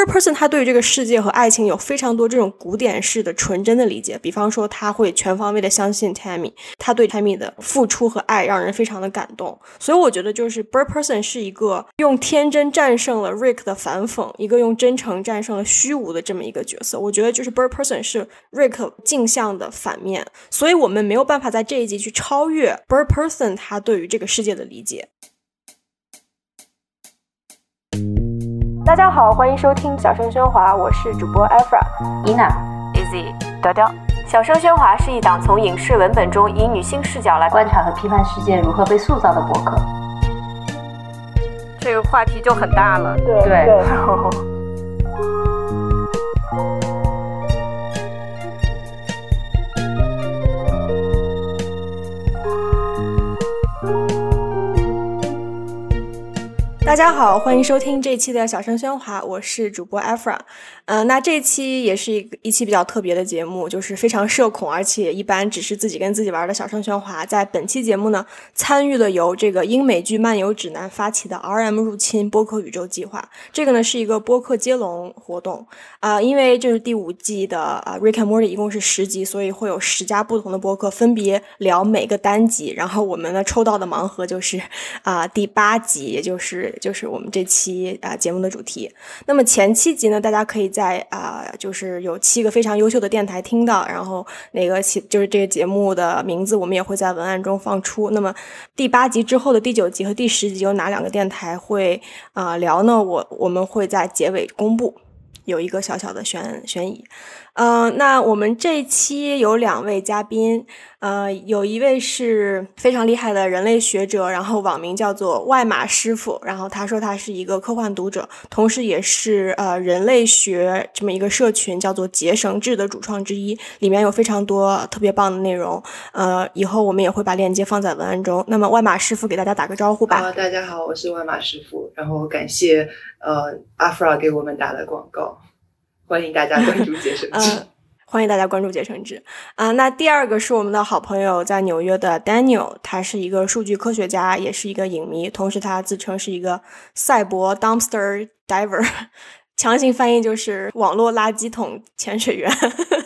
Bird Person 他对于这个世界和爱情有非常多这种古典式的纯真的理解，比方说他会全方位的相信 Tammy，他对 Tammy 的付出和爱让人非常的感动。所以我觉得就是 Bird Person 是一个用天真战胜了 Rick 的反讽，一个用真诚战胜了虚无的这么一个角色。我觉得就是 Bird Person 是 Rick 镜像的反面，所以我们没有办法在这一集去超越 Bird Person 他对于这个世界的理解。大家好，欢迎收听小声喧哗，我是主播 Efra、Ina、Easy、调调。小声喧哗是一档从影视文本中以女性视角来观察和批判世界如何被塑造的博客。这个话题就很大了，对对。大家好，欢迎收听这一期的小声喧哗，我是主播 Afra。嗯，那这期也是一一期比较特别的节目，就是非常社恐，而且一般只是自己跟自己玩的小声喧哗。在本期节目呢，参与了由这个英美剧漫游指南发起的 RM 入侵播客宇宙计划。这个呢是一个播客接龙活动啊，因为这是第五季的啊《Rick and Morty》一共是十集，所以会有十家不同的播客分别聊每个单集。然后我们呢抽到的盲盒就是啊第八集，也就是就是我们这期啊节目的主题。那么前七集呢，大家可以在啊，就是有七个非常优秀的电台听到，然后那个其就是这个节目的名字，我们也会在文案中放出。那么第八集之后的第九集和第十集有哪两个电台会啊聊呢？我我们会在结尾公布，有一个小小的悬悬疑。嗯，那我们这一期有两位嘉宾。呃，有一位是非常厉害的人类学者，然后网名叫做外马师傅，然后他说他是一个科幻读者，同时也是呃人类学这么一个社群叫做结绳志的主创之一，里面有非常多特别棒的内容。呃，以后我们也会把链接放在文案中。那么外马师傅给大家打个招呼吧。大家好，我是外马师傅，然后感谢呃阿弗拉给我们打的广告，欢迎大家关注结绳 志。欢迎大家关注杰成志啊！那第二个是我们的好朋友在纽约的 Daniel，他是一个数据科学家，也是一个影迷，同时他自称是一个赛博 dumpster diver，强行翻译就是网络垃圾桶潜水员。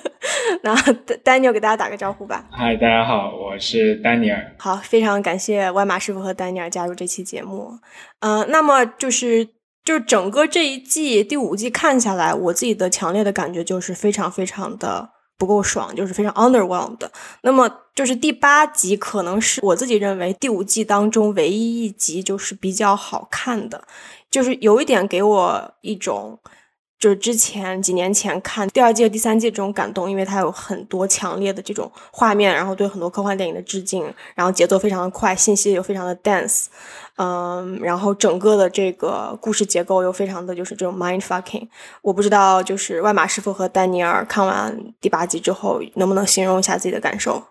那 Daniel 给大家打个招呼吧。嗨，大家好，我是 Daniel。好，非常感谢外马师傅和 Daniel 加入这期节目。嗯，那么就是。就是整个这一季第五季看下来，我自己的强烈的感觉就是非常非常的不够爽，就是非常 underwhelmed。那么就是第八集可能是我自己认为第五季当中唯一一集就是比较好看的，就是有一点给我一种。就是之前几年前看第二季和第三季这种感动，因为它有很多强烈的这种画面，然后对很多科幻电影的致敬，然后节奏非常的快，信息又非常的 dense，嗯，然后整个的这个故事结构又非常的就是这种 mind fucking。我不知道就是外马师傅和丹尼尔看完第八集之后，能不能形容一下自己的感受？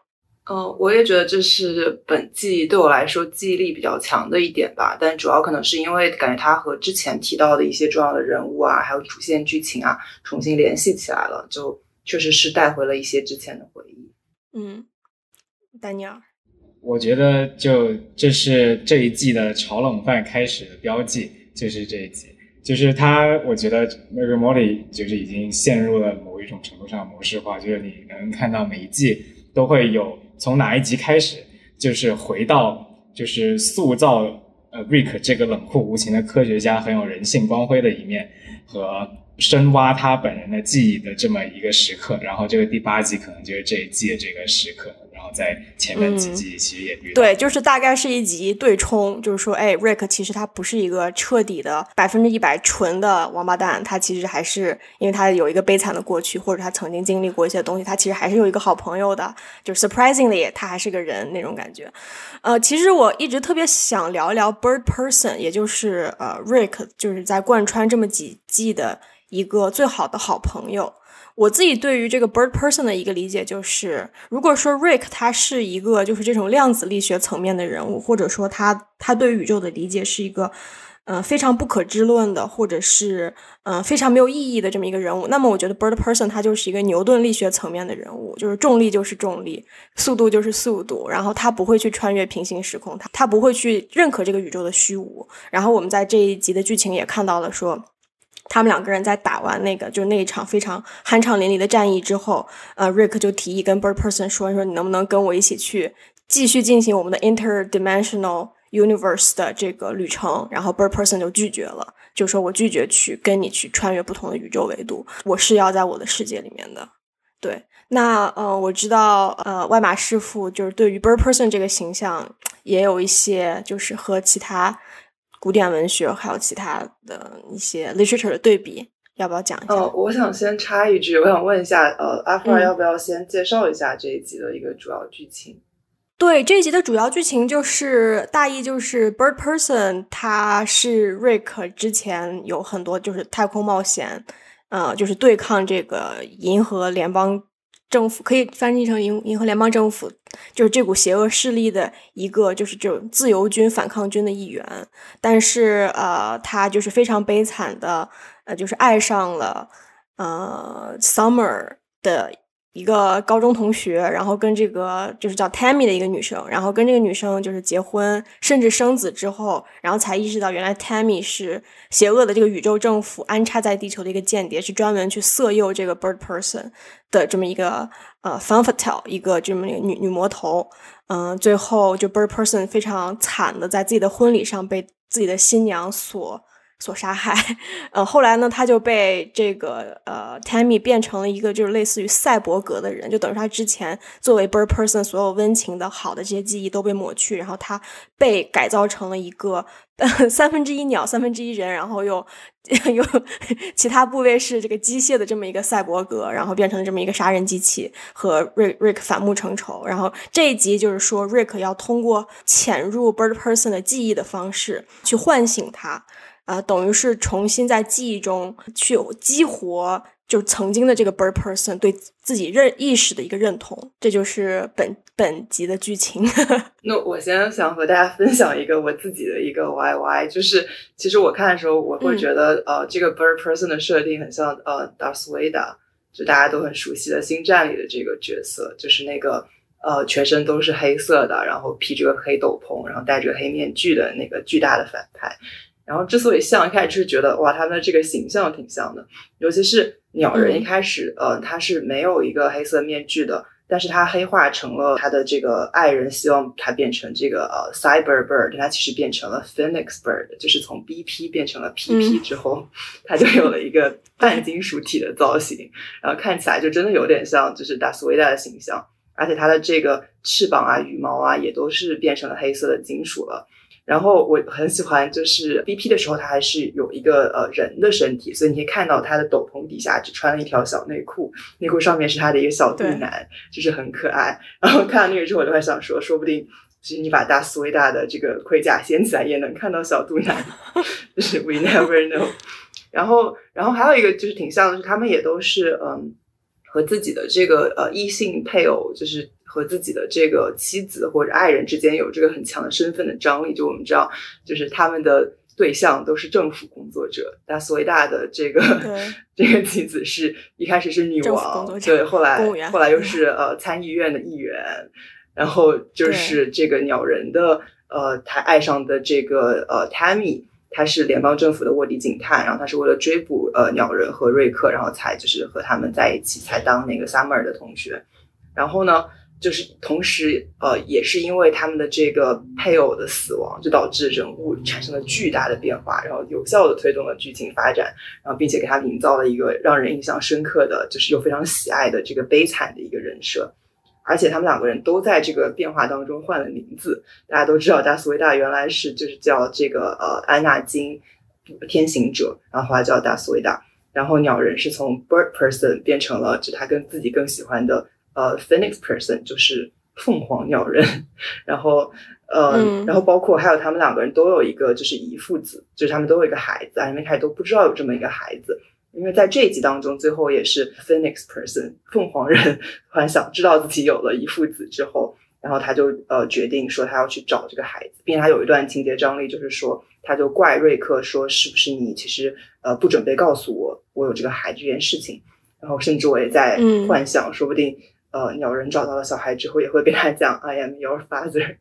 嗯，我也觉得这是本季对我来说记忆力比较强的一点吧，但主要可能是因为感觉它和之前提到的一些重要的人物啊，还有主线剧情啊，重新联系起来了，就确实是带回了一些之前的回忆。嗯，丹尼尔，我觉得就这是这一季的炒冷饭开始的标记，就是这一季，就是他，我觉得那个莫里就是已经陷入了某一种程度上模式化，就是你能看到每一季都会有。从哪一集开始，就是回到就是塑造呃 Rick 这个冷酷无情的科学家很有人性光辉的一面，和深挖他本人的记忆的这么一个时刻。然后这个第八集可能就是这一季的这个时刻。在前面几集其实也遇到，对，就是大概是一集对冲，就是说，哎，Rick 其实他不是一个彻底的百分之一百纯的王八蛋，他其实还是因为他有一个悲惨的过去，或者他曾经经历过一些东西，他其实还是有一个好朋友的，就是 surprisingly 他还是个人那种感觉。呃，其实我一直特别想聊一聊 Bird Person，也就是呃 Rick，就是在贯穿这么几季的一个最好的好朋友。我自己对于这个 bird person 的一个理解就是，如果说 Rick 他是一个就是这种量子力学层面的人物，或者说他他对宇宙的理解是一个，嗯非常不可知论的，或者是嗯非常没有意义的这么一个人物，那么我觉得 bird person 他就是一个牛顿力学层面的人物，就是重力就是重力，速度就是速度，然后他不会去穿越平行时空，他他不会去认可这个宇宙的虚无。然后我们在这一集的剧情也看到了说。他们两个人在打完那个就是那一场非常酣畅淋漓的战役之后，呃，Rick 就提议跟 Bird Person 说说你能不能跟我一起去继续进行我们的 interdimensional universe 的这个旅程，然后 Bird Person 就拒绝了，就说我拒绝去跟你去穿越不同的宇宙维度，我是要在我的世界里面的。对，那呃，我知道呃，外马师傅就是对于 Bird Person 这个形象也有一些就是和其他。古典文学还有其他的一些 literature 的对比，要不要讲一下？哦，我想先插一句，我想问一下，呃，阿弗尔要不要先介绍一下这一集的一个主要剧情？对，这一集的主要剧情就是大意就是 Bird Person，他是 Rick 之前有很多就是太空冒险，呃，就是对抗这个银河联邦。政府可以翻译成银银河联邦政府，就是这股邪恶势力的一个，就是这种自由军反抗军的一员。但是，呃，他就是非常悲惨的，呃，就是爱上了呃 Summer 的。一个高中同学，然后跟这个就是叫 Tammy 的一个女生，然后跟这个女生就是结婚，甚至生子之后，然后才意识到原来 Tammy 是邪恶的这个宇宙政府安插在地球的一个间谍，是专门去色诱这个 Bird Person 的这么一个呃 Fun Fatal 一个这么一个女女魔头。嗯，最后就 Bird Person 非常惨的在自己的婚礼上被自己的新娘所。所杀害，呃，后来呢，他就被这个呃，Tammy 变成了一个就是类似于赛博格的人，就等于他之前作为 Bird Person 所有温情的好的这些记忆都被抹去，然后他被改造成了一个三分之一鸟、三分之一人，然后又 又其他部位是这个机械的这么一个赛博格，然后变成了这么一个杀人机器，和 Rick Rick 反目成仇。然后这一集就是说，Rick 要通过潜入 Bird Person 的记忆的方式去唤醒他。啊，等于是重新在记忆中去激活，就曾经的这个 bird person 对自己认意识的一个认同，这就是本本集的剧情。那我先想和大家分享一个我自己的一个 Y Y，就是其实我看的时候，我会觉得呃，这个 bird person 的设定很像呃 Darth Vader，就大家都很熟悉的星战里的这个角色，就是那个呃全身都是黑色的，然后披着个黑斗篷，然后戴着个黑面具的那个巨大的反派。然后之所以像，一开始是觉得哇，他们的这个形象挺像的，尤其是鸟人一开始，呃，他是没有一个黑色面具的，但是他黑化成了他的这个爱人，希望他变成这个呃 Cyber Bird，他其实变成了 Phoenix Bird，就是从 BP 变成了 PP 之后，他就有了一个半金属体的造型，然后看起来就真的有点像就是达斯维达的形象，而且他的这个翅膀啊、羽毛啊也都是变成了黑色的金属了。然后我很喜欢，就是 BP 的时候，他还是有一个呃人的身体，所以你可以看到他的斗篷底下只穿了一条小内裤，内裤上面是他的一个小肚腩，就是很可爱。然后看到那个之后，我就会想说，说不定其实你把大斯维达的这个盔甲掀起来，也能看到小肚腩，就是 We never know。然后，然后还有一个就是挺像的是，他们也都是嗯和自己的这个呃异性配偶，就是。和自己的这个妻子或者爱人之间有这个很强的身份的张力，就我们知道，就是他们的对象都是政府工作者。那所维大的这个 这个妻子是一开始是女王，对，后来后来又是呃参议院的议员，然后就是这个鸟人的呃他爱上的这个呃 Tammy，他是联邦政府的卧底警探，然后他是为了追捕呃鸟人和瑞克，然后才就是和他们在一起，才当那个 Summer 的同学，然后呢。就是同时，呃，也是因为他们的这个配偶的死亡，就导致人物产生了巨大的变化，然后有效的推动了剧情发展，然后并且给他营造了一个让人印象深刻的就是又非常喜爱的这个悲惨的一个人设。而且他们两个人都在这个变化当中换了名字，大家都知道达斯维达原来是就是叫这个呃安纳金天行者，然后后来叫达斯维达，然后鸟人是从 bird person 变成了就他跟自己更喜欢的。呃，Phoenix person 就是凤凰鸟人，然后呃，然后包括还有他们两个人都有一个就是姨父子，就是他们都有一个孩子，因为开始都不知道有这么一个孩子，因为在这一集当中，最后也是 Phoenix person 凤凰人突然想知道自己有了姨父子之后，然后他就呃决定说他要去找这个孩子，并且他有一段情节张力，就是说他就怪瑞克说是不是你其实呃不准备告诉我我有这个孩子这件事情，然后甚至我也在幻想，说不定。呃，鸟人找到了小孩之后，也会跟他讲 “I am your father”。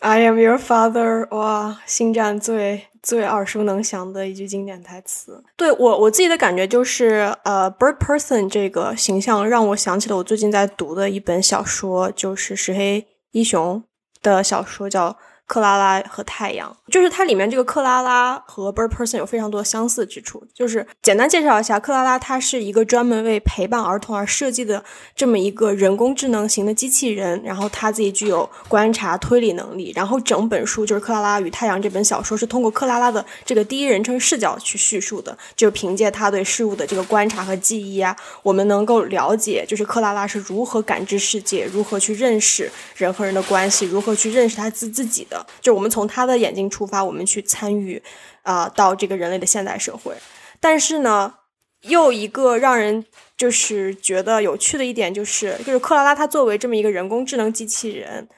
I am your father，哇，星战最最耳熟能详的一句经典台词。对我我自己的感觉就是，呃，Bird Person 这个形象让我想起了我最近在读的一本小说，就是石黑一雄的小说，叫。克拉拉和太阳，就是它里面这个克拉拉和 Bird Person 有非常多相似之处。就是简单介绍一下，克拉拉它是一个专门为陪伴儿童而设计的这么一个人工智能型的机器人，然后它自己具有观察推理能力。然后整本书就是《克拉拉与太阳》这本小说是通过克拉拉的这个第一人称视角去叙述的，就凭借他对事物的这个观察和记忆啊，我们能够了解就是克拉拉是如何感知世界，如何去认识人和人的关系，如何去认识他自自己的。就我们从他的眼睛出发，我们去参与啊、到这个人类的现代社会。但是呢，又一个让人就是觉得有趣的一点就是，就是克拉拉她作为这么一个人工智能机器人，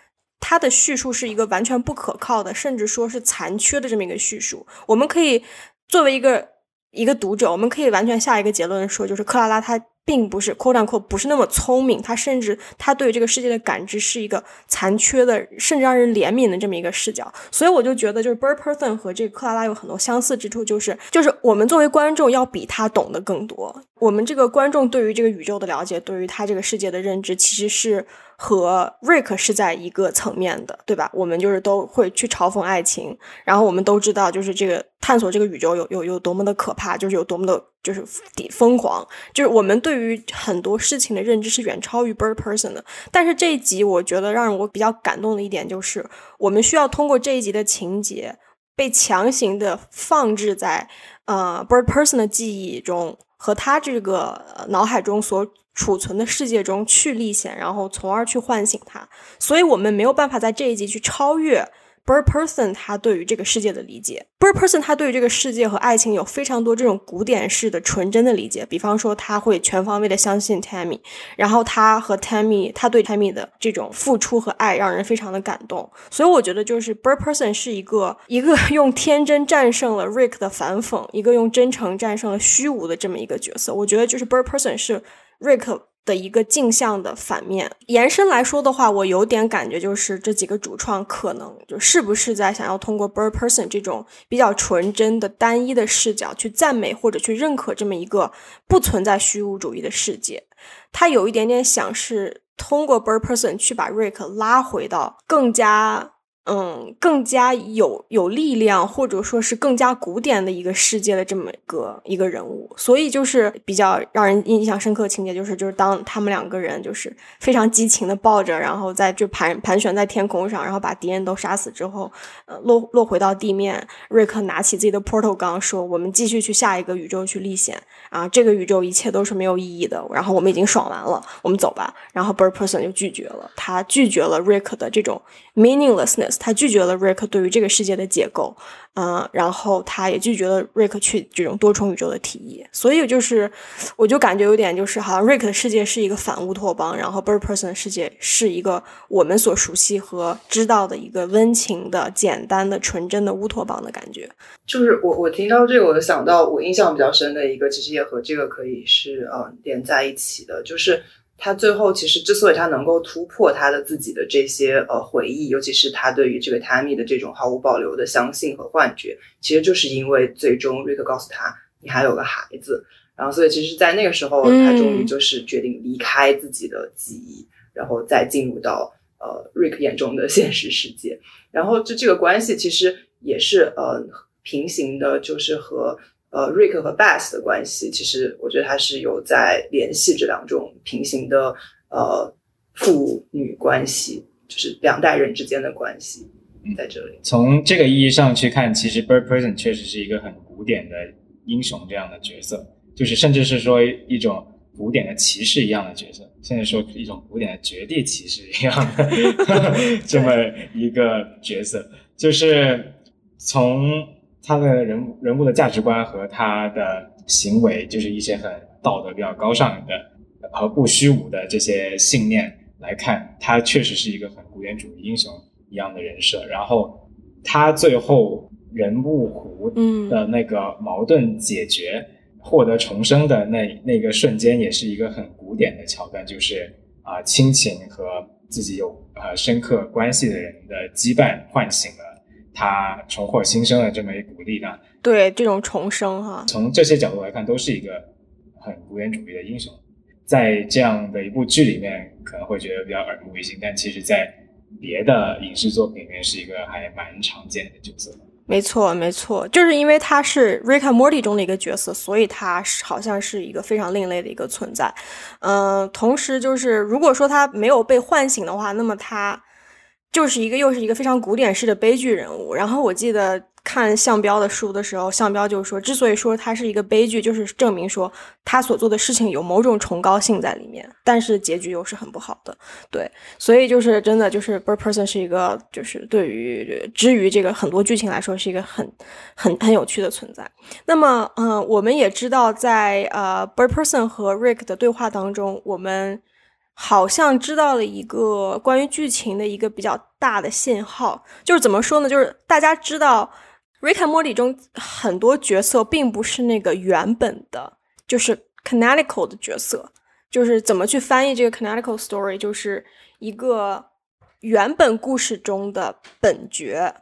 它的叙述是一个完全不可靠的，甚至说是残缺的这么一个叙述。我们可以作为一个一个读者，我们可以完全下一个结论说，就是克拉拉她并不是 quote 不是那么聪明，他甚至他对这个世界的感知是一个残缺的，甚至让人怜悯的这么一个视角。所以我就觉得，就是 Bird Person 和这个克拉拉有很多相似之处，就是就是我们作为观众要比他懂得更多。我们这个观众对于这个宇宙的了解，对于他这个世界的认知，其实是和 Rick 是在一个层面的，对吧？我们就是都会去嘲讽爱情，然后我们都知道，就是这个探索这个宇宙有有有多么的可怕，就是有多么的就是疯狂，就是我们对于很多事情的认知是远超于 Bird Person 的。但是这一集我觉得让我比较感动的一点就是，我们需要通过这一集的情节被强行的放置在呃 Bird Person 的记忆中。和他这个脑海中所储存的世界中去历险，然后从而去唤醒他，所以我们没有办法在这一集去超越 Bird Person 他对于这个世界的理解。Bird Person 他对于这个世界和爱情有非常多这种古典式的纯真的理解，比方说他会全方位的相信 Tammy，然后他和 Tammy 他对 Tammy 的这种付出和爱让人非常的感动。所以我觉得就是 Bird Person 是一个一个用天真战胜了 Rick 的反讽，一个用真诚战胜了虚无的这么一个角色。我觉得就是 Bird Person 是 Rick 的一个镜像的反面。延伸来说的话，我有点感觉就是这几个主创可能就是不是在想要通过 Bird Person 这种比较纯真的单一的视角去赞美或者去认可这么一个不存在虚无主义的世界。他有一点点想是通过 Bird Person 去把 Rick 拉回到更加。嗯，更加有有力量，或者说是更加古典的一个世界的这么一个一个人物，所以就是比较让人印象深刻情节，就是就是当他们两个人就是非常激情的抱着，然后在就盘盘旋在天空上，然后把敌人都杀死之后，呃，落落回到地面，瑞克拿起自己的 portal 缸说：“我们继续去下一个宇宙去历险啊，这个宇宙一切都是没有意义的，然后我们已经爽完了，我们走吧。”然后 Bird Person 就拒绝了，他拒绝了 Rick 的这种 meaninglessness。他拒绝了 Rick 对于这个世界的解构，嗯、然后他也拒绝了 Rick 去这种多重宇宙的提议，所以就是，我就感觉有点就是好像 Rick 的世界是一个反乌托邦，然后 Bird Person 的世界是一个我们所熟悉和知道的一个温情的、简单的、纯真的乌托邦的感觉。就是我我听到这个，我就想到我印象比较深的一个，其实也和这个可以是呃连在一起的，就是。他最后其实之所以他能够突破他的自己的这些呃回忆，尤其是他对于这个 Tammy 的这种毫无保留的相信和幻觉，其实就是因为最终瑞克告诉他你还有个孩子，然后所以其实，在那个时候，他终于就是决定离开自己的记忆，嗯、然后再进入到呃瑞克眼中的现实世界，然后就这个关系其实也是呃平行的，就是和。呃，Rick 和 Bass 的关系，其实我觉得他是有在联系这两种平行的呃父女关系，就是两代人之间的关系在这里。从这个意义上去看，其实 Bird Person 确实是一个很古典的英雄这样的角色，就是甚至是说一种古典的骑士一样的角色，甚至说一种古典的绝地骑士一样的 这么一个角色，就是从。他的人物人物的价值观和他的行为，就是一些很道德比较高尚的和不虚无的这些信念来看，他确实是一个很古典主义英雄一样的人设。然后他最后人物湖的那个矛盾解决、嗯、获得重生的那那个瞬间，也是一个很古典的桥段，就是啊、呃、亲情和自己有呃深刻关系的人的羁绊，唤醒了他重获新生的这么一股力量。对这种重生哈，从这些角度来看，都是一个很古典主义的英雄。在这样的一部剧里面，可能会觉得比较耳目一新，但其实，在别的影视作品里面，是一个还蛮常见的角色。没错，没错，就是因为他是《Rick and Morty》中的一个角色，所以他是好像是一个非常另类的一个存在。嗯、同时就是如果说他没有被唤醒的话，那么他就是一个又是一个非常古典式的悲剧人物。然后我记得看项彪的书的时候，项彪就说，之所以说他是一个悲剧，就是证明说他所做的事情有某种崇高性在里面，但是结局又是很不好的。对，所以就是真的就是 Bird Person 是一个就是对于之于这个很多剧情来说是一个很很很有趣的存在。那么，嗯、我们也知道在呃 Bird Person 和 Rick 的对话当中，我们好像知道了一个关于剧情的一个比较大的信号，就是怎么说呢？就是大家知道《Rick and Morty》中很多角色并不是那个原本的，就是 canonical 的角色，就是怎么去翻译这个 canonical story，就是一个原本故事中的本角。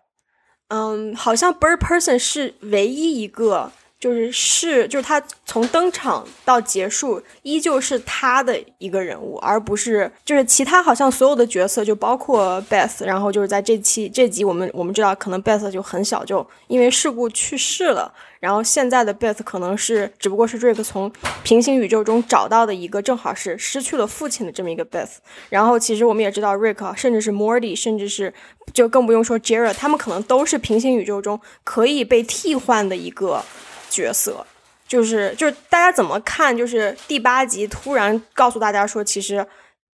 嗯，好像 Bird Person 是唯一一个，就是是就是他从登场到结束依旧是他的一个人物，而不是就是其他好像所有的角色，就包括 Beth，然后就是在这期这集我们我们知道可能 Beth 就很小就因为事故去世了，然后现在的 Beth 可能是只不过是 Rick 从平行宇宙中找到的一个正好是失去了父亲的这么一个 Beth，然后其实我们也知道 Rick 甚至是 Morty，甚至是就更不用说 Jared，他们可能都是平行宇宙中可以被替换的一个角色。就是就是大家怎么看？就是第八集突然告诉大家说，其实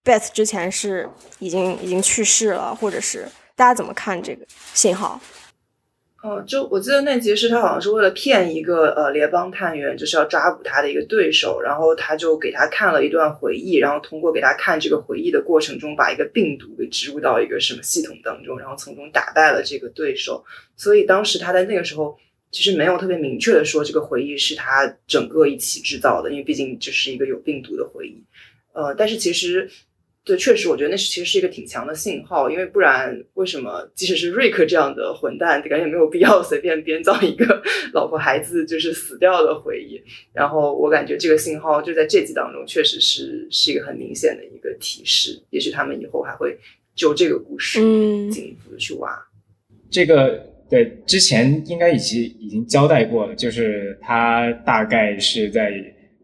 Beth 之前是已经已经去世了，或者是大家怎么看这个信号？哦，就我记得那集是他好像是为了骗一个呃联邦探员，就是要抓捕他的一个对手，然后他就给他看了一段回忆，然后通过给他看这个回忆的过程中，把一个病毒给植入到一个什么系统当中，然后从中打败了这个对手。所以当时他在那个时候其实没有特别明确的说这个回忆是他整个一起制造的，因为毕竟这是一个有病毒的回忆。呃，但是其实。对，确实，我觉得那是其实是一个挺强的信号，因为不然，为什么即使是瑞克这样的混蛋，感觉没有必要随便编造一个 老婆孩子就是死掉的回忆？然后我感觉这个信号就在这集当中，确实是是一个很明显的一个提示。也许他们以后还会就这个故事嗯进一步的去挖。这个对之前应该已经已经交代过了，就是他大概是在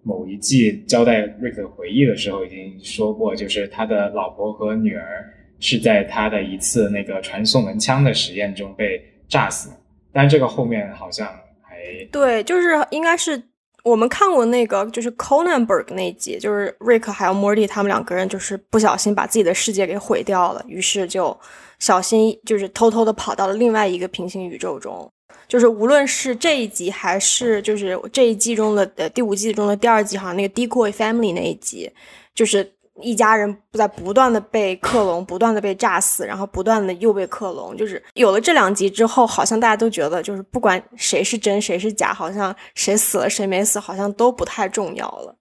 某一季交代瑞克回忆的时候已经说过，就是他的老婆和女儿是在他的一次那个传送门枪的实验中被炸死，但这个后面好像还对，就是应该是我们看过那个，就是 Conanberg 那集，就是 Rick 还有 Morty 他们两个人就是不小心把自己的世界给毁掉了，于是就小心就是偷偷的跑到了另外一个平行宇宙中。就是无论是这一集还是就是这一季中的呃第五季中的第二集，好像那个 Decoy Family 那一集，就是一家人在不断的被克隆，不断的被炸死，然后不断的又被克隆。就是有了这两集之后，好像大家都觉得，就是不管谁是真谁是假，好像谁死了谁没死，好像都不太重要了。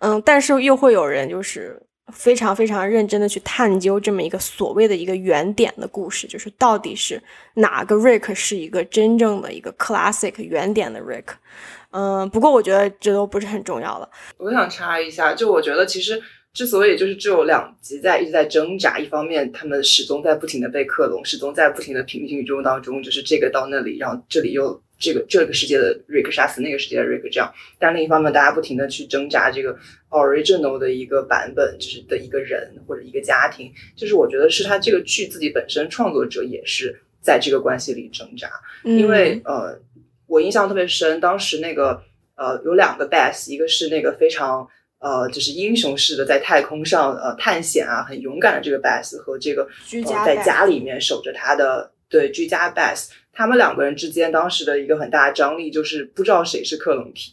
嗯，但是又会有人就是非常非常认真的去探究这么一个所谓的一个原点的故事，就是到底是哪个 Rick 是一个真正的一个 classic 原点的 Rick。嗯，不过我觉得这都不是很重要了。我想插一下，就我觉得其实之所以就是只有两集在一直在挣扎，一方面他们始终在不停的被克隆，始终在不停的平行宇宙当中，就是这个到那里，然后这里又这个这个世界的 Rick 杀死那个世界的 Rick 这样，但另一方面大家不停的去挣扎这个 original 的一个版本，就是的一个人或者一个家庭，就是我觉得是他这个剧自己本身创作者也是在这个关系里挣扎，因为呃，我印象特别深，当时那个呃有两个 Beth，一个是那个非常呃就是英雄式的在太空上呃探险啊，很勇敢的这个 Bass 和这个居家呃、在家里面守着他的对居家 Bass，他们两个人之间当时的一个很大的张力就是不知道谁是克隆体。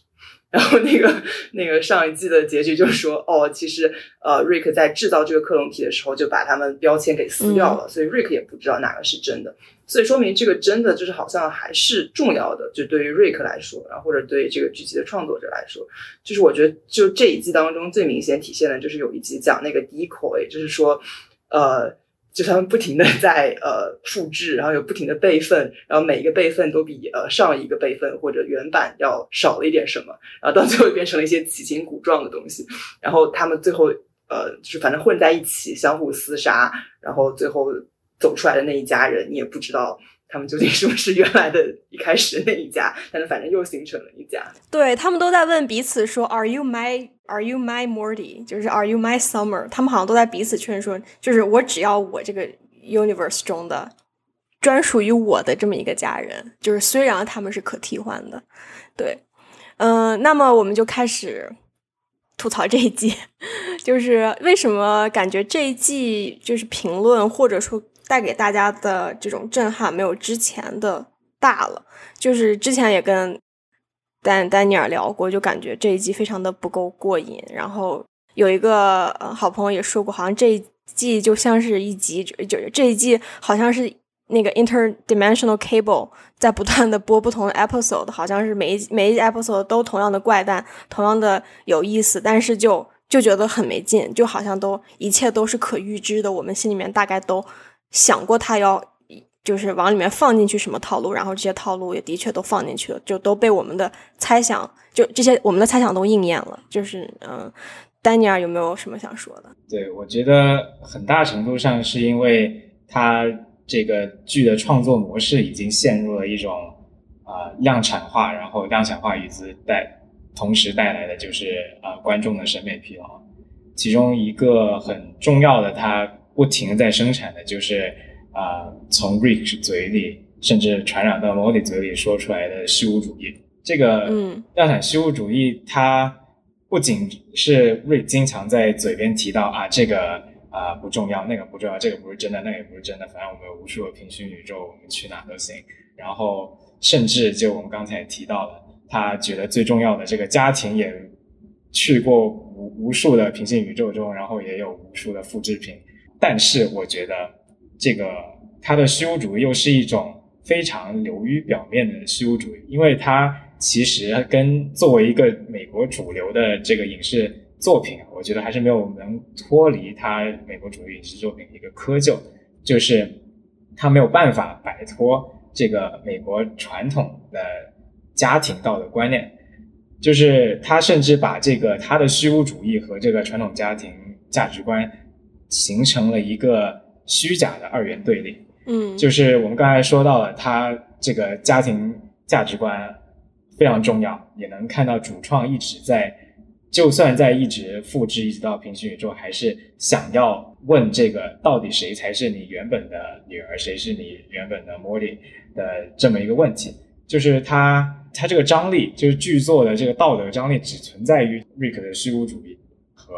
然后那个那个上一季的结局就说，哦，其实呃，Rick 在制造这个克隆体的时候就把他们标签给撕掉了，所以 Rick 也不知道哪个是真的。所以说明这个真的就是好像还是重要的，就对于瑞克来说，然后或者对于这个剧集的创作者来说，就是我觉得就这一季当中最明显体现的就是有一集讲那个 decoy，就是说呃。就他们不停的在呃复制，然后有不停的备份，然后每一个备份都比呃上一个备份或者原版要少了一点什么，然后到最后变成了一些奇形古状的东西，然后他们最后呃就是反正混在一起相互厮杀，然后最后走出来的那一家人你也不知道他们究竟是不是原来的一开始那一家，但是反正又形成了一家。对他们都在问彼此说：“Are you my？” Are you my Morty？就是 Are you my Summer？他们好像都在彼此劝说，就是我只要我这个 universe 中的专属于我的这么一个家人。就是虽然他们是可替换的，对，嗯，那么我们就开始吐槽这一季，就是为什么感觉这一季就是评论或者说带给大家的这种震撼没有之前的大了？就是之前也跟。丹丹尼尔聊过，就感觉这一季非常的不够过瘾。然后有一个好朋友也说过，好像这一季就像是一集，就这一季好像是那个 interdimensional cable 在不断的播不同的 episode，好像是每一每一 episode 都同样的怪诞，同样的有意思，但是就就觉得很没劲，就好像都一切都是可预知的，我们心里面大概都想过他要。就是往里面放进去什么套路，然后这些套路也的确都放进去了，就都被我们的猜想，就这些我们的猜想都应验了。就是嗯，丹尼尔有没有什么想说的？对，我觉得很大程度上是因为他这个剧的创作模式已经陷入了一种啊量产化，然后量产化与之带同时带来的就是啊观众的审美疲劳。其中一个很重要的，它不停在生产的就是。啊，从 Rich 嘴里，甚至传染到 Molly 嘴里说出来的虚无主义，这个嗯量产虚无主义，它不仅是 Rich 经常在嘴边提到啊，这个啊不重要，那个不重要，这个不是真的，那个也不是真的，反正我们有无数个平行宇宙，我们去哪都行。然后，甚至就我们刚才也提到了，他觉得最重要的这个家庭也去过无无数的平行宇宙中，然后也有无数的复制品。但是，我觉得。这个他的虚无主义又是一种非常流于表面的虚无主义，因为它其实跟作为一个美国主流的这个影视作品，我觉得还是没有能脱离它美国主流影视作品的一个窠臼，就是他没有办法摆脱这个美国传统的家庭道德观念，就是他甚至把这个他的虚无主义和这个传统家庭价值观形成了一个。虚假的二元对立，嗯，就是我们刚才说到了，他这个家庭价值观非常重要，也能看到主创一直在，就算在一直复制，一直到平行宇宙，还是想要问这个到底谁才是你原本的女儿，谁是你原本的莫莉的这么一个问题，就是他他这个张力，就是剧作的这个道德张力，只存在于瑞克的虚无主义和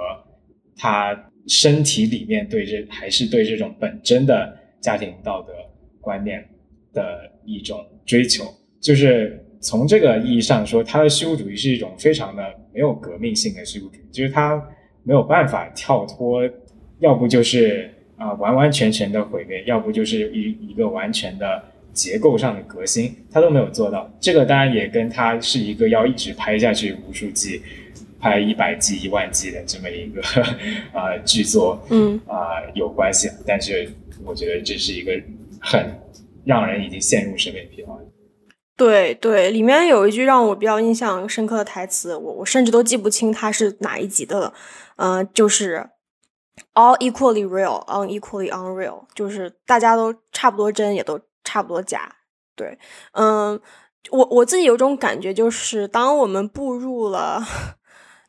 他。身体里面对这还是对这种本真的家庭道德观念的一种追求，就是从这个意义上说，他的虚无主义是一种非常的没有革命性的虚无主义，就是他没有办法跳脱，要不就是啊完完全全的毁灭，要不就是一一个完全的结构上的革新，他都没有做到。这个当然也跟他是一个要一直拍下去无数季。拍一百季、一万季的这么一个啊剧作，嗯啊有关系，但是我觉得这是一个很让人已经陷入审美疲劳。对对，里面有一句让我比较印象深刻的台词，我我甚至都记不清它是哪一集的了。嗯，就是 all equally real, unequally unreal，就是大家都差不多真，也都差不多假。对，嗯，我我自己有种感觉，就是当我们步入了。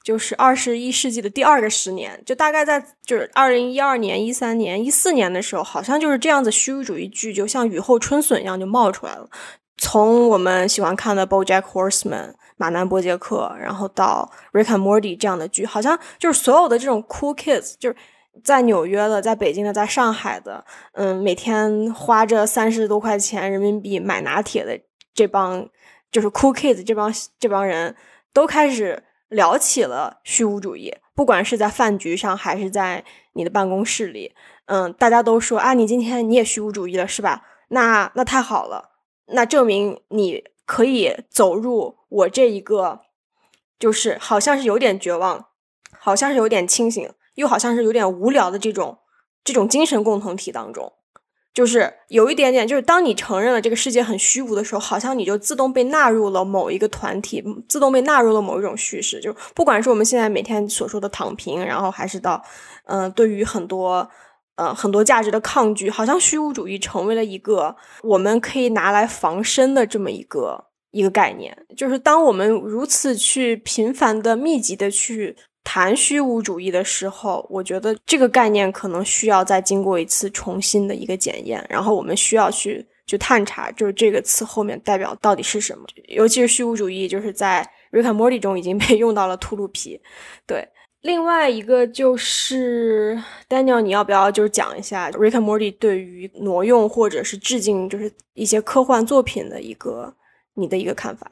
就是二十一世纪的第二个十年，就大概在就是二零一二年、一三年、一四年的时候，好像就是这样子虚无主义剧，就像雨后春笋一样就冒出来了。从我们喜欢看的《BoJack Horseman》马南波杰克，然后到《Rick and Morty》这样的剧，好像就是所有的这种 cool kids，就是在纽约的、在北京的、在上海的，嗯，每天花着三十多块钱人民币买拿铁的这帮就是 cool kids，这帮这帮人都开始。聊起了虚无主义，不管是在饭局上还是在你的办公室里，嗯，大家都说啊，你今天你也虚无主义了是吧？那那太好了，那证明你可以走入我这一个，就是好像是有点绝望，好像是有点清醒，又好像是有点无聊的这种这种精神共同体当中。就是有一点点，就是当你承认了这个世界很虚无的时候，好像你就自动被纳入了某一个团体，自动被纳入了某一种叙事。就不管是我们现在每天所说的躺平，然后还是到，嗯，对于很多，呃，很多价值的抗拒，好像虚无主义成为了一个我们可以拿来防身的这么一个一个概念。就是当我们如此去频繁的、密集的去。谈虚无主义的时候，我觉得这个概念可能需要再经过一次重新的一个检验，然后我们需要去去探查，就是这个词后面代表到底是什么。尤其是虚无主义，就是在《Rick and Morty》中已经被 用到了秃噜皮。对，另外一个就是 Daniel，你要不要就是讲一下《Rick and Morty》对于挪用或者是致敬，就是一些科幻作品的一个你的一个看法？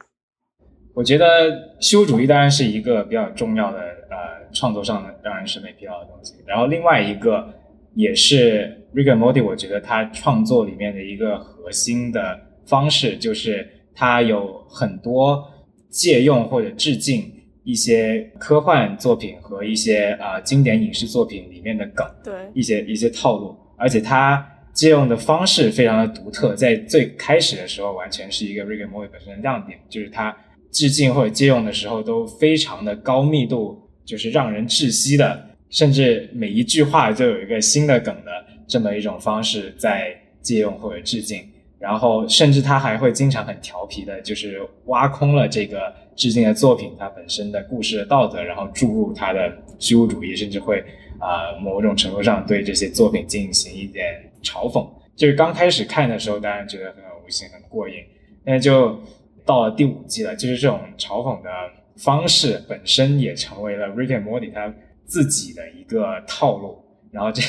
我觉得虚无主义当然是一个比较重要的呃创作上的让人审美疲劳的东西，然后另外一个也是 Rick and Morty，我觉得他创作里面的一个核心的方式就是他有很多借用或者致敬一些科幻作品和一些呃经典影视作品里面的梗，对一些一些套路，而且他借用的方式非常的独特，在最开始的时候完全是一个 Rick and Morty 本身的亮点，就是他。致敬或者借用的时候都非常的高密度，就是让人窒息的，甚至每一句话就有一个新的梗的这么一种方式在借用或者致敬，然后甚至他还会经常很调皮的，就是挖空了这个致敬的作品它本身的故事的道德，然后注入他的虚无主义，甚至会啊某种程度上对这些作品进行一点嘲讽。就是刚开始看的时候，当然觉得很有心、很过瘾，但就。到了第五季了，就是这种嘲讽的方式本身也成为了 Rick and Morty 他自己的一个套路，然后这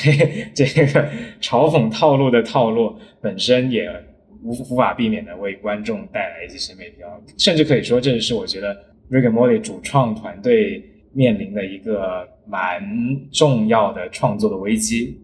这个嘲讽套路的套路本身也无无法避免的为观众带来一些审美疲劳，甚至可以说这是我觉得 Rick and Morty 主创团队面临的一个蛮重要的创作的危机。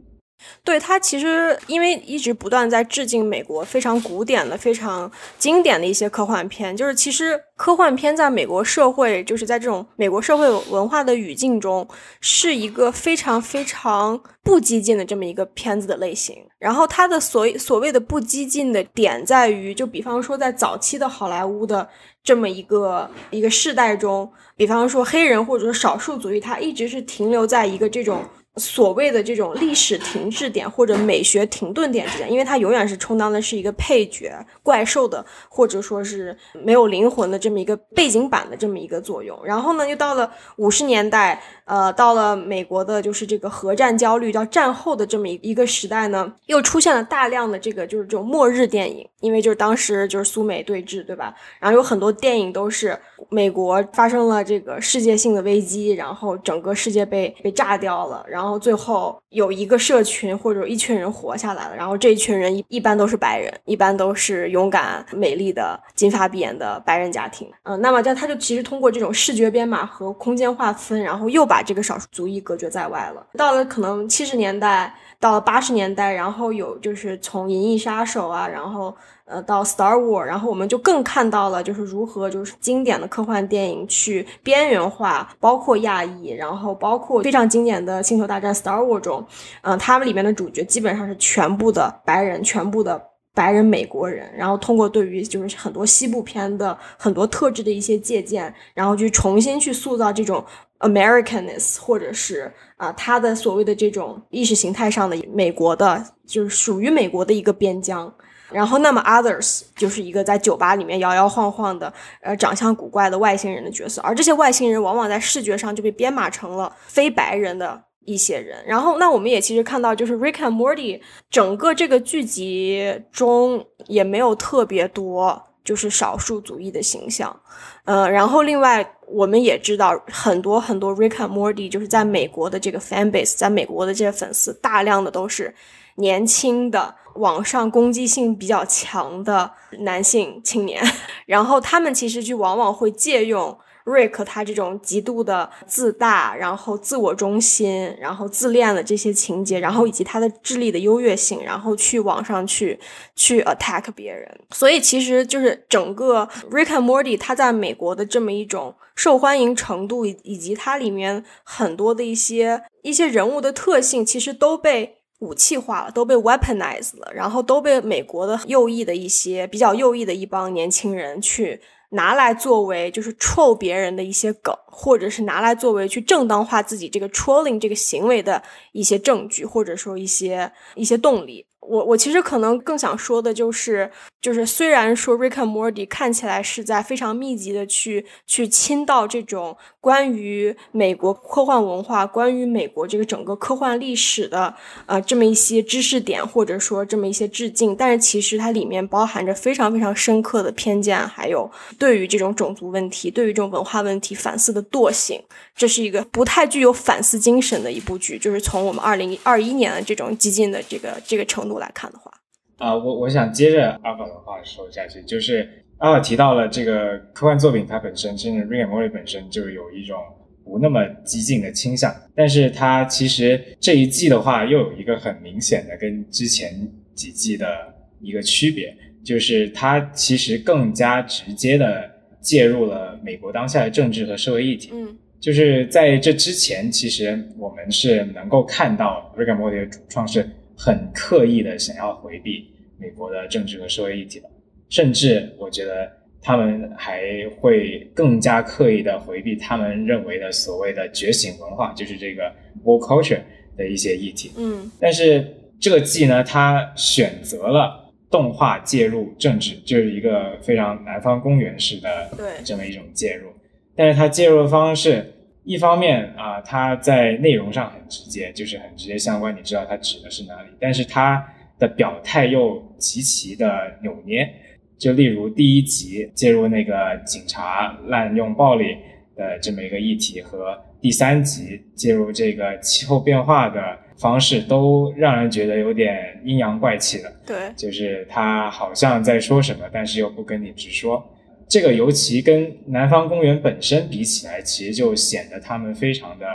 对他其实因为一直不断在致敬美国非常古典的、非常经典的一些科幻片，就是其实科幻片在美国社会，就是在这种美国社会文化的语境中，是一个非常非常不激进的这么一个片子的类型。然后它的所所谓的不激进的点在于，就比方说在早期的好莱坞的这么一个一个世代中，比方说黑人或者说少数族裔，他一直是停留在一个这种。所谓的这种历史停滞点或者美学停顿点之间，因为它永远是充当的是一个配角、怪兽的，或者说是没有灵魂的这么一个背景板的这么一个作用。然后呢，又到了五十年代，呃，到了美国的就是这个核战焦虑到战后的这么一一个时代呢，又出现了大量的这个就是这种末日电影，因为就是当时就是苏美对峙，对吧？然后有很多电影都是美国发生了这个世界性的危机，然后整个世界被被炸掉了，然后。最后有一个社群或者一群人活下来了，然后这一群人一一般都是白人，一般都是勇敢、美丽的金发碧眼的白人家庭。嗯，那么这他就其实通过这种视觉编码和空间划分，然后又把这个少数族裔隔绝在外了。到了可能七十年代，到了八十年代，然后有就是从《银翼杀手》啊，然后。呃，到 Star War，然后我们就更看到了，就是如何就是经典的科幻电影去边缘化，包括亚裔，然后包括非常经典的《星球大战》Star War 中，嗯，他们里面的主角基本上是全部的白人，全部的白人美国人，然后通过对于就是很多西部片的很多特质的一些借鉴，然后去重新去塑造这种 Americanness，或者是啊，他的所谓的这种意识形态上的美国的，就是属于美国的一个边疆。然后，那么 others 就是一个在酒吧里面摇摇晃晃的，呃，长相古怪的外星人的角色，而这些外星人往往在视觉上就被编码成了非白人的一些人。然后，那我们也其实看到，就是 Rick and Morty 整个这个剧集中也没有特别多就是少数族裔的形象，呃，然后另外我们也知道很多很多 Rick and Morty 就是在美国的这个 fan base，在美国的这些粉丝大量的都是年轻的。网上攻击性比较强的男性青年，然后他们其实就往往会借用 Rick 他这种极度的自大，然后自我中心，然后自恋的这些情节，然后以及他的智力的优越性，然后去网上去去 attack 别人。所以其实就是整个 Rick and Morty 他在美国的这么一种受欢迎程度，以以及它里面很多的一些一些人物的特性，其实都被。武器化了，都被 weaponized 了，然后都被美国的右翼的一些比较右翼的一帮年轻人去拿来作为就是 troll 别人的一些梗，或者是拿来作为去正当化自己这个 trolling 这个行为的一些证据，或者说一些一些动力。我我其实可能更想说的就是，就是虽然说 Rick and Morty 看起来是在非常密集的去去倾倒这种关于美国科幻文化、关于美国这个整个科幻历史的呃这么一些知识点，或者说这么一些致敬，但是其实它里面包含着非常非常深刻的偏见，还有对于这种种族问题、对于这种文化问题反思的惰性。这是一个不太具有反思精神的一部剧，就是从我们二零二一年的这种激进的这个这个程度。来看的话，啊，我我想接着阿法的话说下去，就是阿法提到了这个科幻作品，它本身，甚至《Rick and Morty》本身就有一种不那么激进的倾向，但是它其实这一季的话，又有一个很明显的跟之前几季的一个区别，就是它其实更加直接的介入了美国当下的政治和社会议题。嗯，就是在这之前，其实我们是能够看到《Rick and Morty》的主创是。很刻意的想要回避美国的政治和社会议题的，甚至我觉得他们还会更加刻意的回避他们认为的所谓的觉醒文化，就是这个 w o r l culture 的一些议题。嗯，但是这个季呢，他选择了动画介入政治，就是一个非常南方公园式的对这么一种介入，但是他介入的方式。一方面啊，它在内容上很直接，就是很直接相关，你知道它指的是哪里。但是它的表态又极其的扭捏，就例如第一集介入那个警察滥用暴力的这么一个议题，和第三集介入这个气候变化的方式，都让人觉得有点阴阳怪气的。对，就是他好像在说什么，但是又不跟你直说。这个尤其跟南方公园本身比起来，其实就显得他们非常的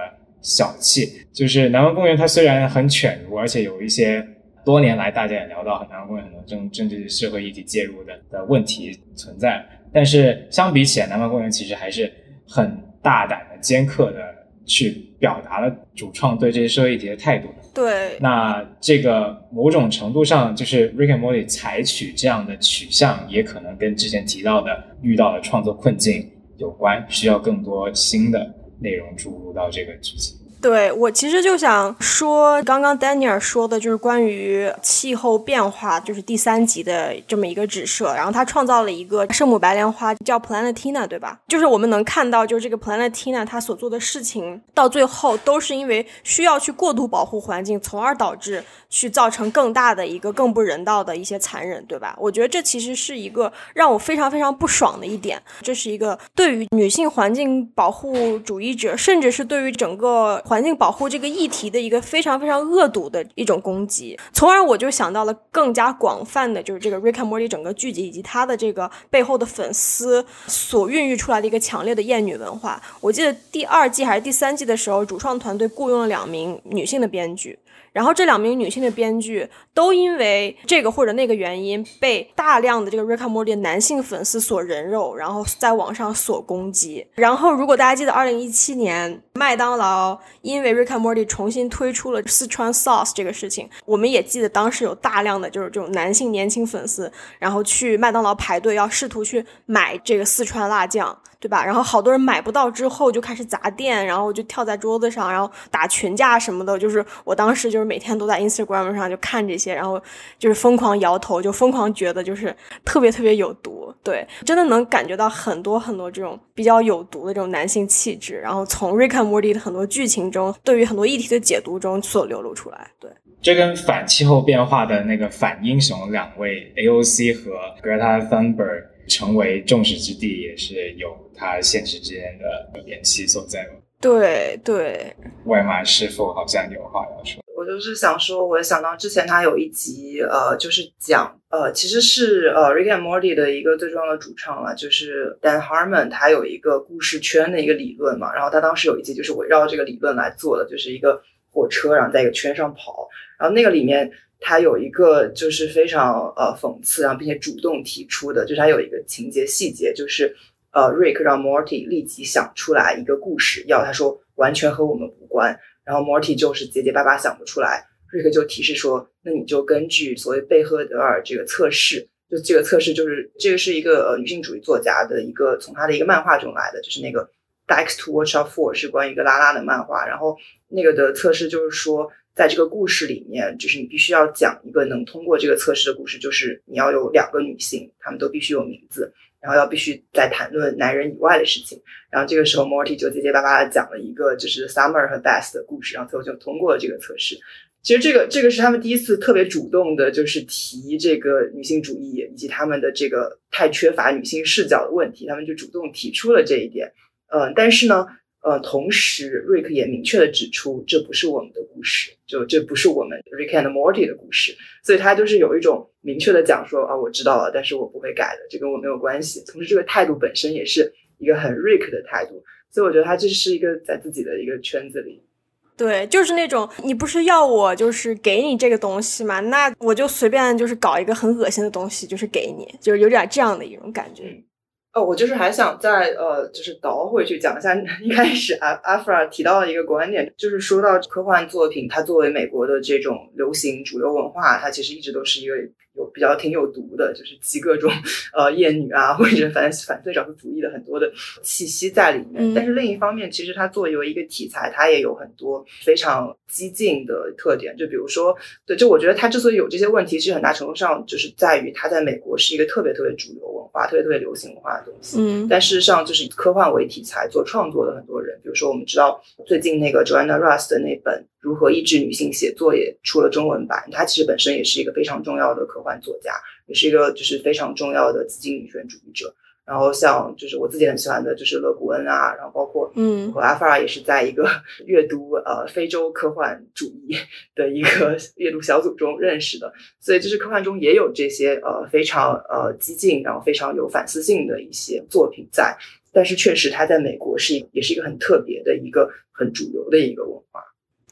小气。就是南方公园它虽然很犬儒，而且有一些多年来大家也聊到南方公园很多政政治社会议题介入的的问题存在，但是相比起来，南方公园其实还是很大胆的、尖刻的去表达了主创对这些社会议题的态度。对，那这个某种程度上，就是 Rick and Morty 采取这样的取向，也可能跟之前提到的遇到的创作困境有关，需要更多新的内容注入到这个剧情。对我其实就想说，刚刚丹尼尔说的就是关于气候变化，就是第三集的这么一个指涉。然后他创造了一个圣母白莲花，叫 Planetina，对吧？就是我们能看到，就是这个 Planetina 他所做的事情，到最后都是因为需要去过度保护环境，从而导致去造成更大的一个更不人道的一些残忍，对吧？我觉得这其实是一个让我非常非常不爽的一点。这是一个对于女性环境保护主义者，甚至是对于整个。环境保护这个议题的一个非常非常恶毒的一种攻击，从而我就想到了更加广泛的，就是这个 Rick and Morty 整个剧集以及它的这个背后的粉丝所孕育出来的一个强烈的厌女文化。我记得第二季还是第三季的时候，主创团队雇佣了两名女性的编剧。然后这两名女性的编剧都因为这个或者那个原因被大量的这个 Rick and Morty 男性粉丝所人肉，然后在网上所攻击。然后如果大家记得，二零一七年麦当劳因为 Rick and Morty 重新推出了四川 sauce 这个事情，我们也记得当时有大量的就是这种男性年轻粉丝，然后去麦当劳排队要试图去买这个四川辣酱。对吧？然后好多人买不到之后就开始砸店，然后就跳在桌子上，然后打群架什么的。就是我当时就是每天都在 Instagram 上就看这些，然后就是疯狂摇头，就疯狂觉得就是特别特别有毒。对，真的能感觉到很多很多这种比较有毒的这种男性气质，然后从 Rick and Morty 的很多剧情中，对于很多议题的解读中所流露出来。对，这跟反气候变化的那个反英雄两位 AOC 和 Greta Thunberg。成为众矢之的也是有它现实之间的联系所在吗？对对，外卖师傅好像有话要说。我就是想说，我想到之前他有一集，呃，就是讲，呃，其实是呃 Rick and Morty 的一个最重要的主唱了，就是 Dan Harmon，他有一个故事圈的一个理论嘛，然后他当时有一集就是围绕这个理论来做的，就是一个火车，然后在一个圈上跑，然后那个里面。他有一个就是非常呃讽刺，然后并且主动提出的，就是他有一个情节细节，就是呃，Rick 让 Morty 立即想出来一个故事，要他说完全和我们无关，然后 Morty 就是结结巴巴想不出来，瑞克就提示说，那你就根据所谓贝赫德尔这个测试，就这个测试就是这个是一个呃女性主义作家的一个从他的一个漫画中来的，就是那个 Dykes to Watch Out For 是关于一个拉拉的漫画，然后那个的测试就是说，在这个故事里面，就是你必须要讲一个能通过这个测试的故事，就是你要有两个女性，她们都必须有名字。然后要必须在谈论男人以外的事情，然后这个时候 Morty 就结结巴巴的讲了一个就是 Summer 和 Best 的故事，然后最后就通过了这个测试。其实这个这个是他们第一次特别主动的，就是提这个女性主义以及他们的这个太缺乏女性视角的问题，他们就主动提出了这一点。嗯，但是呢。呃，同时，瑞克也明确的指出，这不是我们的故事，就这不是我们 Rick and Morty 的故事，所以他就是有一种明确的讲说啊，我知道了，但是我不会改的，这跟我没有关系。同时，这个态度本身也是一个很 Rick 的态度，所以我觉得他这是一个在自己的一个圈子里。对，就是那种你不是要我就是给你这个东西嘛，那我就随便就是搞一个很恶心的东西，就是给你，就是有点这样的一种感觉。我就是还想再呃，就是倒回去讲一下 一开始阿阿弗拉提到的一个观点，就是说到科幻作品，它作为美国的这种流行主流文化，它其实一直都是一个。有比较挺有毒的，就是集各种呃厌女啊，或者反反对少数主义的很多的气息在里面。但是另一方面，其实它作为一个题材，它也有很多非常激进的特点。就比如说，对，就我觉得它之所以有这些问题，其实很大程度上就是在于它在美国是一个特别特别主流文化、特别特别流行文化的东西。嗯，但事实上，就是以科幻为题材做创作的很多人，比如说我们知道最近那个 Joanna Russ 的那本。如何抑制女性写作也出了中文版，它其实本身也是一个非常重要的科幻作家，也是一个就是非常重要的激进女权主义者。然后像就是我自己很喜欢的就是勒古恩啊，然后包括嗯和阿法尔也是在一个 阅读呃非洲科幻主义 的一个 阅读小组中认识的，所以就是科幻中也有这些呃非常呃激进，然后非常有反思性的一些作品在。但是确实，它在美国是也是一个很特别的一个很主流的一个文化。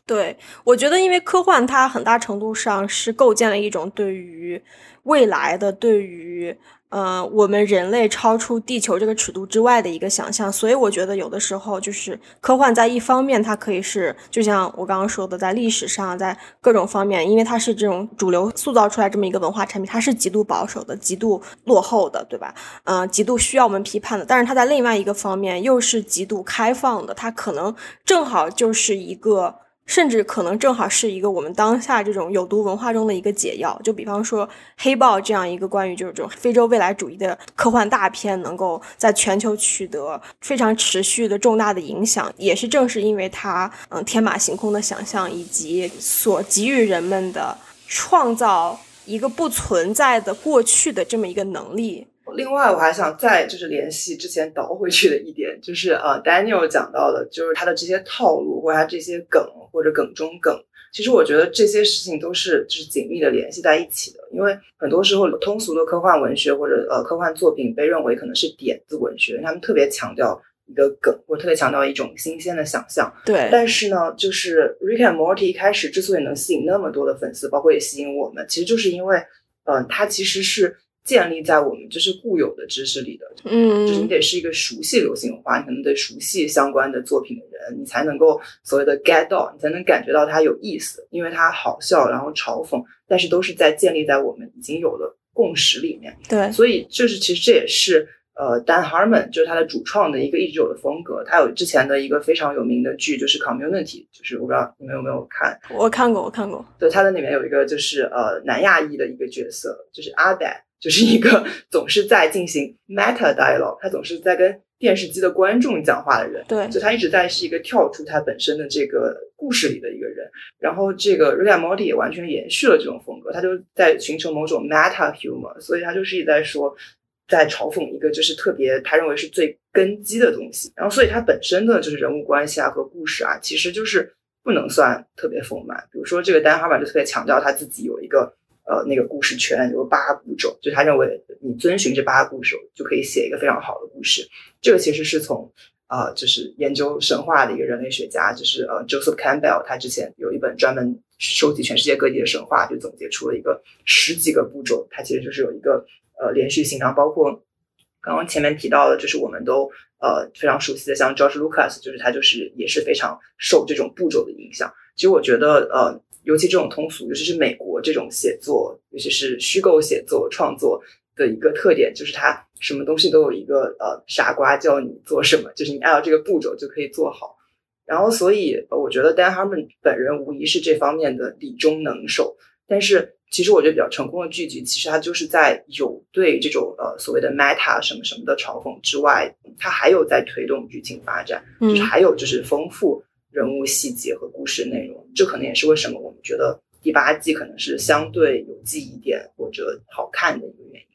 对，我觉得因为科幻它很大程度上是构建了一种对于未来的、对于呃我们人类超出地球这个尺度之外的一个想象，所以我觉得有的时候就是科幻在一方面它可以是就像我刚刚说的，在历史上，在各种方面，因为它是这种主流塑造出来这么一个文化产品，它是极度保守的、极度落后的，对吧？嗯，极度需要我们批判的。但是它在另外一个方面又是极度开放的，它可能正好就是一个。甚至可能正好是一个我们当下这种有毒文化中的一个解药。就比方说《黑豹》这样一个关于就是这种非洲未来主义的科幻大片，能够在全球取得非常持续的重大的影响，也是正是因为它嗯天马行空的想象以及所给予人们的创造一个不存在的过去的这么一个能力。另外，我还想再就是联系之前倒回去的一点，就是呃，Daniel 讲到的，就是他的这些套路或者他这些梗或者梗中梗，其实我觉得这些事情都是就是紧密的联系在一起的。因为很多时候通俗的科幻文学或者呃科幻作品被认为可能是点子文学，他们特别强调一个梗，或者特别强调一种新鲜的想象。对。但是呢，就是 Rick and Morty 一开始之所以能吸引那么多的粉丝，包括也吸引我们，其实就是因为，嗯，它其实是。建立在我们就是固有的知识里的，嗯，就是你得是一个熟悉流行文化，你可能得熟悉相关的作品的人，你才能够所谓的 get 到，你才能感觉到它有意思，因为它好笑，然后嘲讽，但是都是在建立在我们已经有的共识里面。对，所以就是其实这也是呃，Dan Harmon 就是他的主创的一个一直有的风格。他有之前的一个非常有名的剧就是 Community，就是我不知道你们有没有看？我看过，我看过。对，他的里面有一个就是呃南亚裔的一个角色，就是阿呆。就是一个总是在进行 meta dialogue，他总是在跟电视机的观众讲话的人，对，就他一直在是一个跳出他本身的这个故事里的一个人。然后这个 Rick and Morty 也完全延续了这种风格，他就在寻求某种 meta humor，所以他就是一直在说，在嘲讽一个就是特别他认为是最根基的东西。然后所以他本身的就是人物关系啊和故事啊，其实就是不能算特别丰满。比如说这个丹哈曼就特别强调他自己有一个。呃，那个故事圈有八个步骤，就他认为你遵循这八个步骤就可以写一个非常好的故事。这个其实是从啊，就是研究神话的一个人类学家，就是呃，Joseph Campbell，他之前有一本专门收集全世界各地的神话，就总结出了一个十几个步骤。它其实就是有一个呃连续性，然后包括刚刚前面提到的，就是我们都呃非常熟悉的，像 George Lucas，就是他就是也是非常受这种步骤的影响。其实我觉得呃。尤其这种通俗，尤其是美国这种写作，尤其是虚构写作创作的一个特点，就是它什么东西都有一个呃傻瓜教你做什么，就是你按照这个步骤就可以做好。然后，所以我觉得 Dan Harmon 本人无疑是这方面的理中能手。但是，其实我觉得比较成功的剧集，其实它就是在有对这种呃所谓的 meta 什么什么的嘲讽之外，它还有在推动剧情发展，就是还有就是丰富人物细节和故事内容。这可能也是为什么我们觉得第八季可能是相对有记忆点或者好看的一个原因。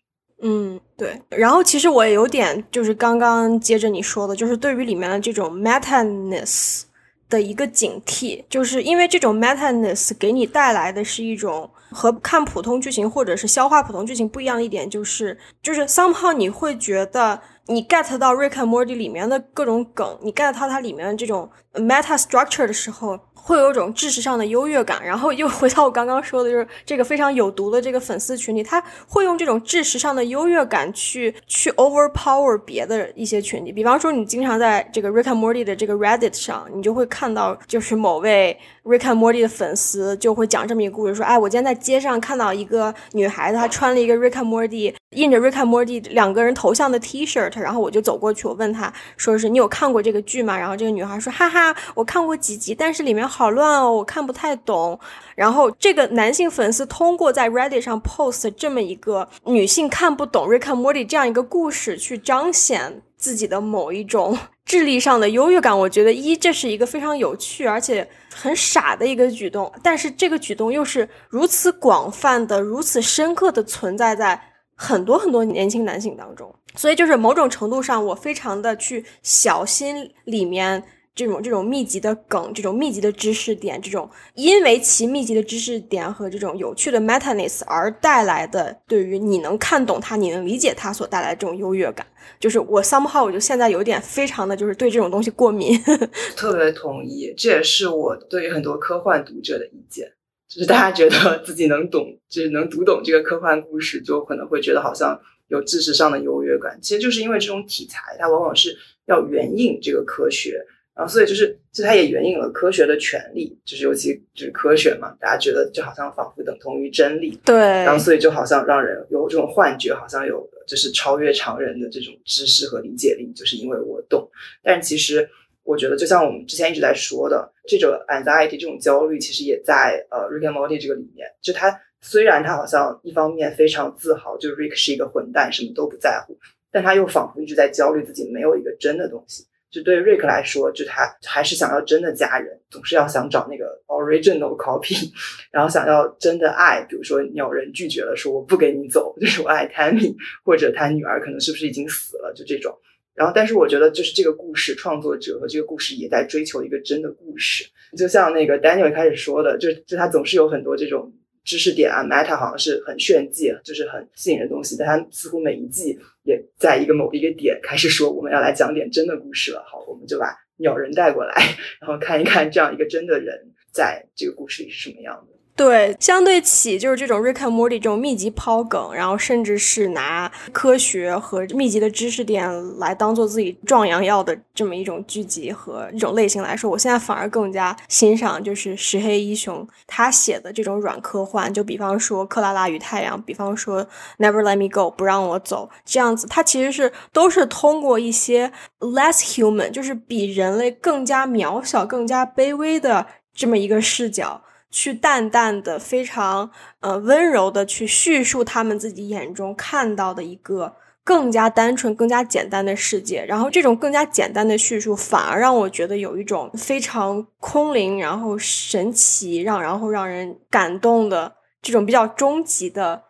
嗯，对。然后其实我也有点就是刚刚接着你说的，就是对于里面的这种 metaness 的一个警惕，就是因为这种 metaness 给你带来的是一种和看普通剧情或者是消化普通剧情不一样的一点，就是就是 somehow 你会觉得你 get 到 Rick and Morty 里面的各种梗，你 get 到它里面的这种 meta structure 的时候。会有一种知识上的优越感，然后又回到我刚刚说的，就是这个非常有毒的这个粉丝群体，他会用这种知识上的优越感去去 overpower 别的一些群体。比方说，你经常在这个 Rick and Morty 的这个 Reddit 上，你就会看到，就是某位 Rick and Morty 的粉丝就会讲这么一个故事，说，哎，我今天在街上看到一个女孩子，她穿了一个 Rick and Morty 印着 Rick and Morty 两个人头像的 T-shirt，然后我就走过去，我问她，说是你有看过这个剧吗？然后这个女孩说，哈哈，我看过几集，但是里面。好乱哦，我看不太懂。然后这个男性粉丝通过在 Reddit 上 post 这么一个女性看不懂 Rick and Morty 这样一个故事，去彰显自己的某一种 智力上的优越感。我觉得一这是一个非常有趣而且很傻的一个举动，但是这个举动又是如此广泛的、如此深刻的存在在很多很多年轻男性当中。所以就是某种程度上，我非常的去小心里面。这种这种密集的梗，这种密集的知识点，这种因为其密集的知识点和这种有趣的 metaness 而带来的，对于你能看懂它，你能理解它所带来的这种优越感，就是我 somehow 我就现在有点非常的就是对这种东西过敏。特别同意，这也是我对于很多科幻读者的意见，就是大家觉得自己能懂，就是能读懂这个科幻故事，就可能会觉得好像有知识上的优越感。其实就是因为这种题材，它往往是要援引这个科学。然后，所以就是，其实它也援引了科学的权利，就是尤其就是科学嘛，大家觉得就好像仿佛等同于真理，对。然后，所以就好像让人有这种幻觉，好像有就是超越常人的这种知识和理解力，就是因为我懂。但其实，我觉得就像我们之前一直在说的，这种 anxiety 这种焦虑，其实也在呃 Rick and Morty 这个里面。就他虽然他好像一方面非常自豪，就 Rick 是一个混蛋，什么都不在乎，但他又仿佛一直在焦虑自己没有一个真的东西。就对瑞克来说，就他还是想要真的家人，总是要想找那个 original copy，然后想要真的爱，比如说鸟人拒绝了，说我不给你走，就是我爱 Tammy，或者他女儿可能是不是已经死了，就这种。然后，但是我觉得就是这个故事创作者和这个故事也在追求一个真的故事，就像那个 Daniel 一开始说的，就就他总是有很多这种。知识点啊，meta 好像是很炫技，就是很吸引人的东西。但它似乎每一季也在一个某一个点开始说，我们要来讲点真的故事了。好，我们就把鸟人带过来，然后看一看这样一个真的人在这个故事里是什么样的。对，相对起就是这种 Rick and Morty 这种密集抛梗，然后甚至是拿科学和密集的知识点来当做自己壮阳药的这么一种剧集和一种类型来说，我现在反而更加欣赏就是石黑一雄他写的这种软科幻，就比方说《克拉拉与太阳》，比方说《Never Let Me Go》，不让我走这样子，他其实是都是通过一些 less human，就是比人类更加渺小、更加卑微的这么一个视角。去淡淡的、非常呃温柔的去叙述他们自己眼中看到的一个更加单纯、更加简单的世界，然后这种更加简单的叙述反而让我觉得有一种非常空灵、然后神奇、让然后让人感动的这种比较终极的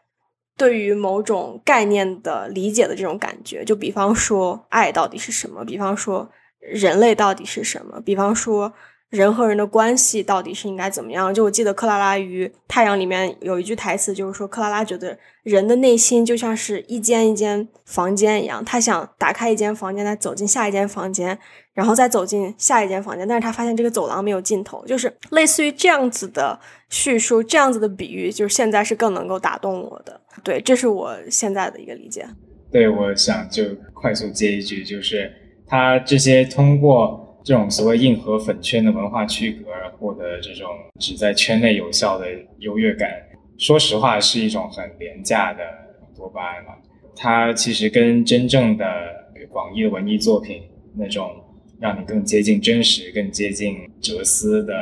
对于某种概念的理解的这种感觉。就比方说，爱到底是什么？比方说，人类到底是什么？比方说。人和人的关系到底是应该怎么样？就我记得《克拉拉与太阳》里面有一句台词，就是说克拉拉觉得人的内心就像是一间一间房间一样，他想打开一间房间，再走进下一间房间，然后再走进下一间房间，但是他发现这个走廊没有尽头，就是类似于这样子的叙述，这样子的比喻，就是现在是更能够打动我的。对，这是我现在的一个理解。对，我想就快速接一句，就是他这些通过。这种所谓硬核粉圈的文化区隔而获得这种只在圈内有效的优越感，说实话是一种很廉价的多巴胺嘛。它其实跟真正的广义的文艺作品那种让你更接近真实、更接近哲思的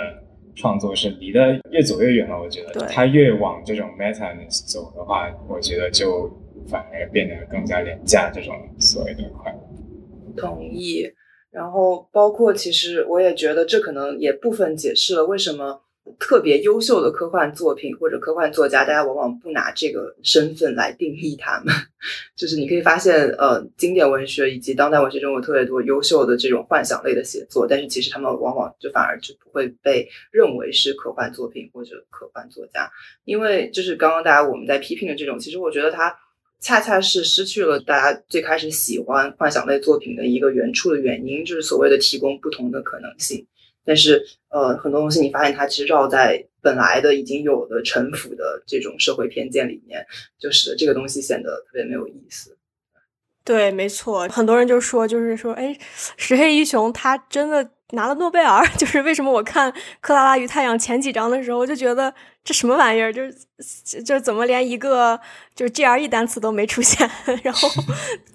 创作是离得越走越远了。我觉得，它越往这种 meta 走的话，我觉得就反而变得更加廉价。这种所谓的快乐，同意。然后，包括其实我也觉得，这可能也部分解释了为什么特别优秀的科幻作品或者科幻作家，大家往往不拿这个身份来定义他们。就是你可以发现，呃，经典文学以及当代文学中有特别多优秀的这种幻想类的写作，但是其实他们往往就反而就不会被认为是科幻作品或者科幻作家，因为就是刚刚大家我们在批评的这种，其实我觉得他。恰恰是失去了大家最开始喜欢幻想类作品的一个原初的原因，就是所谓的提供不同的可能性。但是，呃，很多东西你发现它其实绕在本来的已经有的陈腐的这种社会偏见里面，就使得这个东西显得特别没有意思。对，没错，很多人就说，就是说，哎，石黑一雄他真的。拿了诺贝尔，就是为什么我看《克拉拉与太阳》前几章的时候，我就觉得这什么玩意儿，就是就怎么连一个就是 GRE 单词都没出现，然后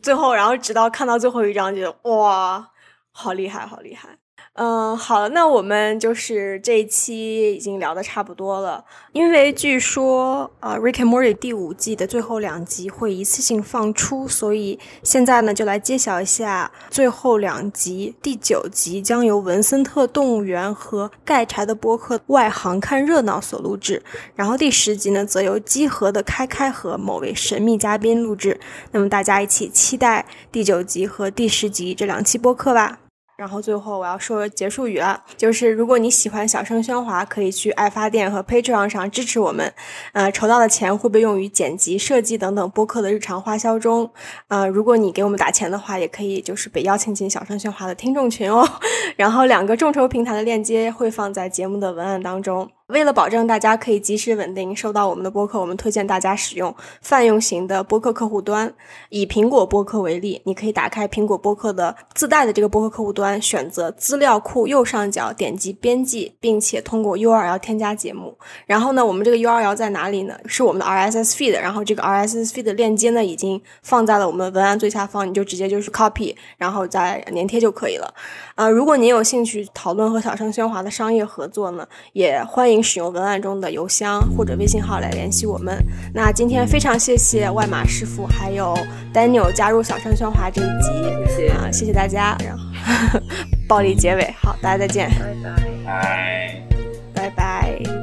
最后，然后直到看到最后一章，觉得哇，好厉害，好厉害。嗯，好了，那我们就是这一期已经聊的差不多了，因为据说啊，《Rick and Morty》第五季的最后两集会一次性放出，所以现在呢就来揭晓一下最后两集。第九集将由文森特动物园和盖柴的播客外行看热闹所录制，然后第十集呢则由基和的开开和某位神秘嘉宾录制。那么大家一起期待第九集和第十集这两期播客吧。然后最后我要说结束语了，就是如果你喜欢小声喧哗，可以去爱发电和 Patreon 上支持我们，呃，筹到的钱会被用于剪辑、设计等等播客的日常花销中。呃，如果你给我们打钱的话，也可以就是被邀请进小声喧哗的听众群哦。然后两个众筹平台的链接会放在节目的文案当中。为了保证大家可以及时稳定收到我们的播客，我们推荐大家使用泛用型的播客客户端。以苹果播客为例，你可以打开苹果播客的自带的这个播客客户端，选择资料库右上角点击编辑，并且通过 URL 添加节目。然后呢，我们这个 URL 在哪里呢？是我们的 RSS feed。然后这个 RSS feed 的链接呢，已经放在了我们文案最下方，你就直接就是 copy，然后再粘贴就可以了。呃，如果您有兴趣讨论和小声喧哗的商业合作呢，也欢迎。使用文案中的邮箱或者微信号来联系我们。那今天非常谢谢外码师傅还有 Daniel 加入小声喧哗这一集，谢谢啊，谢谢大家。然后 暴力结尾，好，大家再见，拜拜，拜拜拜。